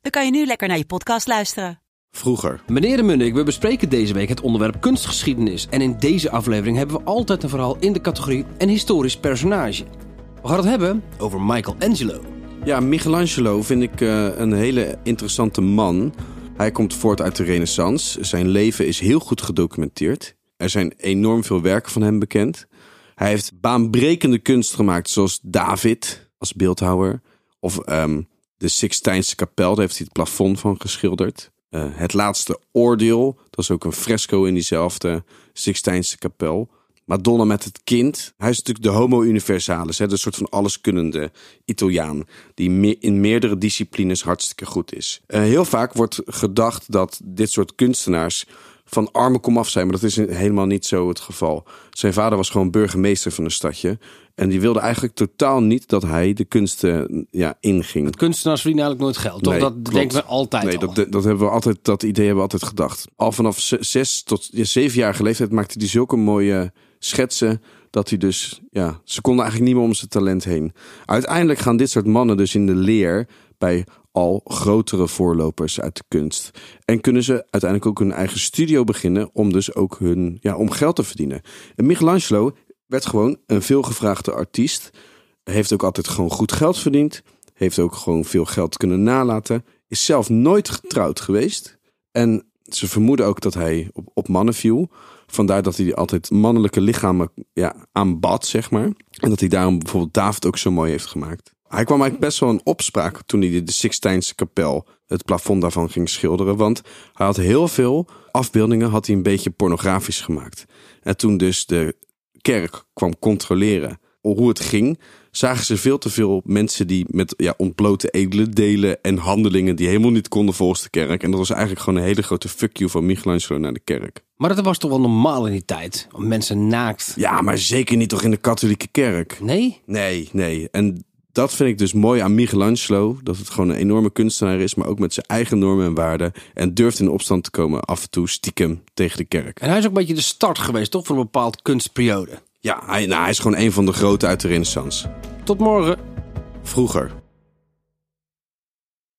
dan kan je nu lekker naar je podcast luisteren. Vroeger. Meneer de Munnik, we bespreken deze week het onderwerp kunstgeschiedenis. En in deze aflevering hebben we altijd een verhaal in de categorie een historisch personage. We gaan het hebben over Michelangelo. Ja, Michelangelo vind ik eh, een hele interessante man. Hij komt voort uit de Renaissance. Zijn leven is heel goed gedocumenteerd. Er zijn enorm veel werken van hem bekend. Hij heeft baanbrekende kunst gemaakt, zoals David als beeldhouwer. Of ehm, de Sixtijnse kapel, daar heeft hij het plafond van geschilderd. Eh, het laatste oordeel, dat is ook een fresco in diezelfde Sixtijnse kapel. Madonna met het kind. Hij is natuurlijk de homo universalis, hè, de soort van alleskunnende Italiaan. Die in meerdere disciplines hartstikke goed is. Eh, heel vaak wordt gedacht dat dit soort kunstenaars van arme komaf zijn, maar dat is helemaal niet zo het geval. Zijn vader was gewoon burgemeester van een stadje. En die wilde eigenlijk totaal niet dat hij de kunsten ja, inging. Kunstenaars verdienen eigenlijk nooit geld, toch? Nee, dat klopt. denken we altijd Nee, al. dat, dat, hebben we altijd, dat idee hebben we altijd gedacht. Al vanaf zes tot ja, zevenjarige leeftijd maakte hij zulke mooie schetsen. Dat hij dus, ja, ze konden eigenlijk niet meer om zijn talent heen. Uiteindelijk gaan dit soort mannen dus in de leer bij al grotere voorlopers uit de kunst. En kunnen ze uiteindelijk ook hun eigen studio beginnen om dus ook hun, ja, om geld te verdienen. En Michelangelo werd gewoon een veelgevraagde artiest. Heeft ook altijd gewoon goed geld verdiend. Heeft ook gewoon veel geld kunnen nalaten. Is zelf nooit getrouwd geweest. En ze vermoeden ook dat hij op, op mannen viel. Vandaar dat hij altijd mannelijke lichamen ja, aanbad, zeg maar. En dat hij daarom bijvoorbeeld David ook zo mooi heeft gemaakt. Hij kwam eigenlijk best wel in opspraak toen hij de Sixtijnse kapel, het plafond daarvan ging schilderen. Want hij had heel veel afbeeldingen, had hij een beetje pornografisch gemaakt. En toen dus de kerk kwam controleren hoe het ging, zagen ze veel te veel mensen die met ja, ontblote edelen delen en handelingen die helemaal niet konden volgens de kerk. En dat was eigenlijk gewoon een hele grote fuck you van Michelangelo naar de kerk. Maar dat was toch wel normaal in die tijd? Om mensen naakt... Ja, maar zeker niet toch in de katholieke kerk. Nee? Nee, nee. En dat vind ik dus mooi aan Michelangelo. Dat het gewoon een enorme kunstenaar is, maar ook met zijn eigen normen en waarden. En durft in opstand te komen af en toe stiekem tegen de kerk. En hij is ook een beetje de start geweest, toch? Voor een bepaald kunstperiode. Ja, hij, nou, hij is gewoon een van de grote uit de renaissance. Tot morgen. Vroeger.